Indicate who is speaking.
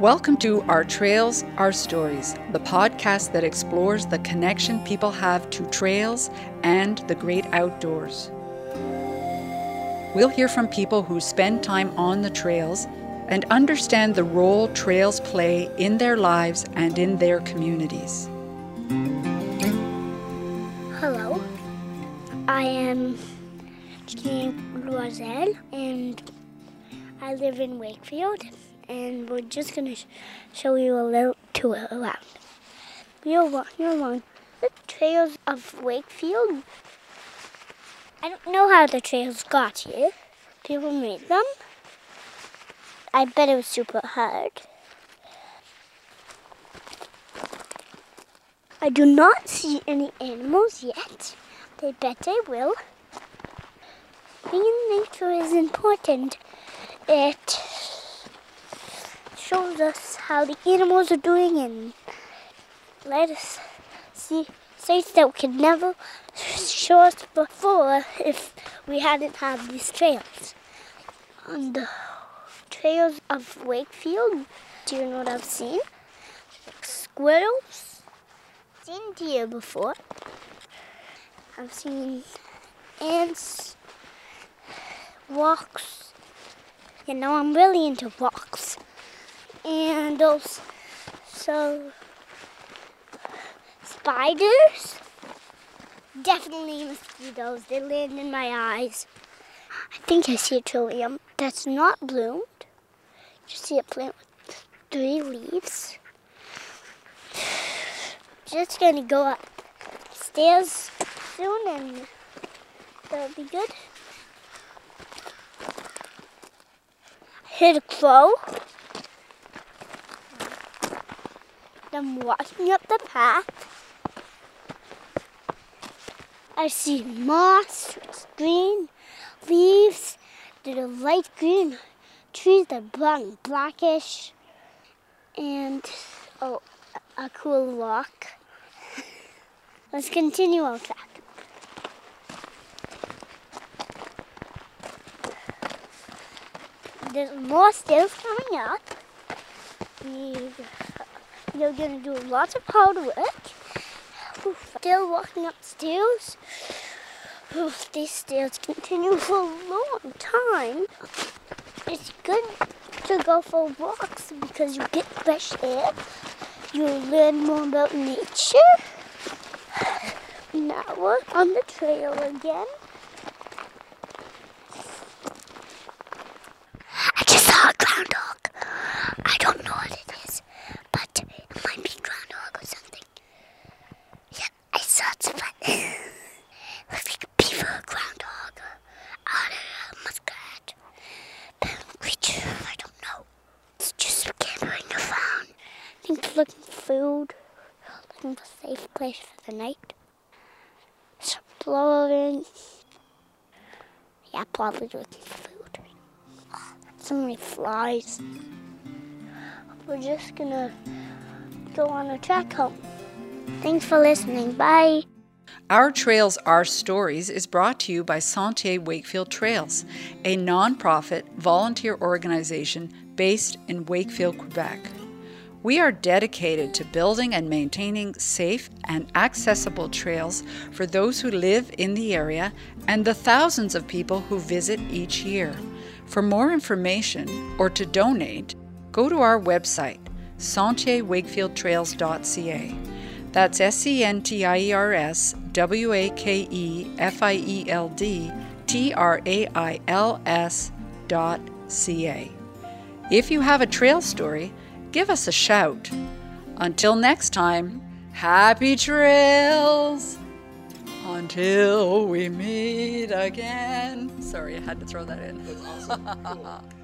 Speaker 1: Welcome to Our Trails, Our Stories, the podcast that explores the connection people have to trails and the great outdoors. We'll hear from people who spend time on the trails and understand the role trails play in their lives and in their communities.
Speaker 2: Hello, I am Jean Loisel and I live in Wakefield and we're just to sh- show you a little tour around. We're walking along the trails of Wakefield. I don't know how the trails got here. People made them. I bet it was super hard. I do not see any animals yet. I bet I will. Being nature is important. It shows us how the animals are doing and let us see sights that we could never show us before if we hadn't had these trails. On the trails of Wakefield, do you know what I've seen? Squirrels. Seen deer before. I've seen ants, walks. You know, I'm really into walks and those so spiders. Definitely mosquitoes. They land in my eyes. I think I see a trillium that's not bloomed. You see a plant with three leaves. Just gonna go upstairs soon and that'll be good. Heard a crow. I'm walking up the path. I see moss, green, leaves are light green, trees that brown blackish, and oh, a cool rock. Let's continue our track. There's more stairs coming up. You're gonna do lots of hard work. Still walking upstairs. These stairs continue for a long time. It's good to go for walks because you get fresh air. You learn more about nature. Now we're on the trail again. I just saw a groundhog. I don't know what it is, but it might be groundhog or something. Yeah, I saw it, but looks like a beaver, groundhog, otter, muskrat, creature. I don't know. It's just scattering around. I think it's looking for food, looking for a safe place for the night. Exploring. Yeah, probably looking for food. So many flies. We're just gonna go on a track home. Thanks for listening. Bye.
Speaker 1: Our Trails, Our Stories is brought to you by Sentiers Wakefield Trails, a nonprofit volunteer organization based in Wakefield, Quebec. We are dedicated to building and maintaining safe and accessible trails for those who live in the area and the thousands of people who visit each year. For more information or to donate, go to our website, sentierswakefieldtrails.ca. That's S E N T I E R S W A K E F I E L D T R A I L S dot C A. If you have a trail story, give us a shout. Until next time, happy trails! Until we meet again. Sorry, I had to throw that in.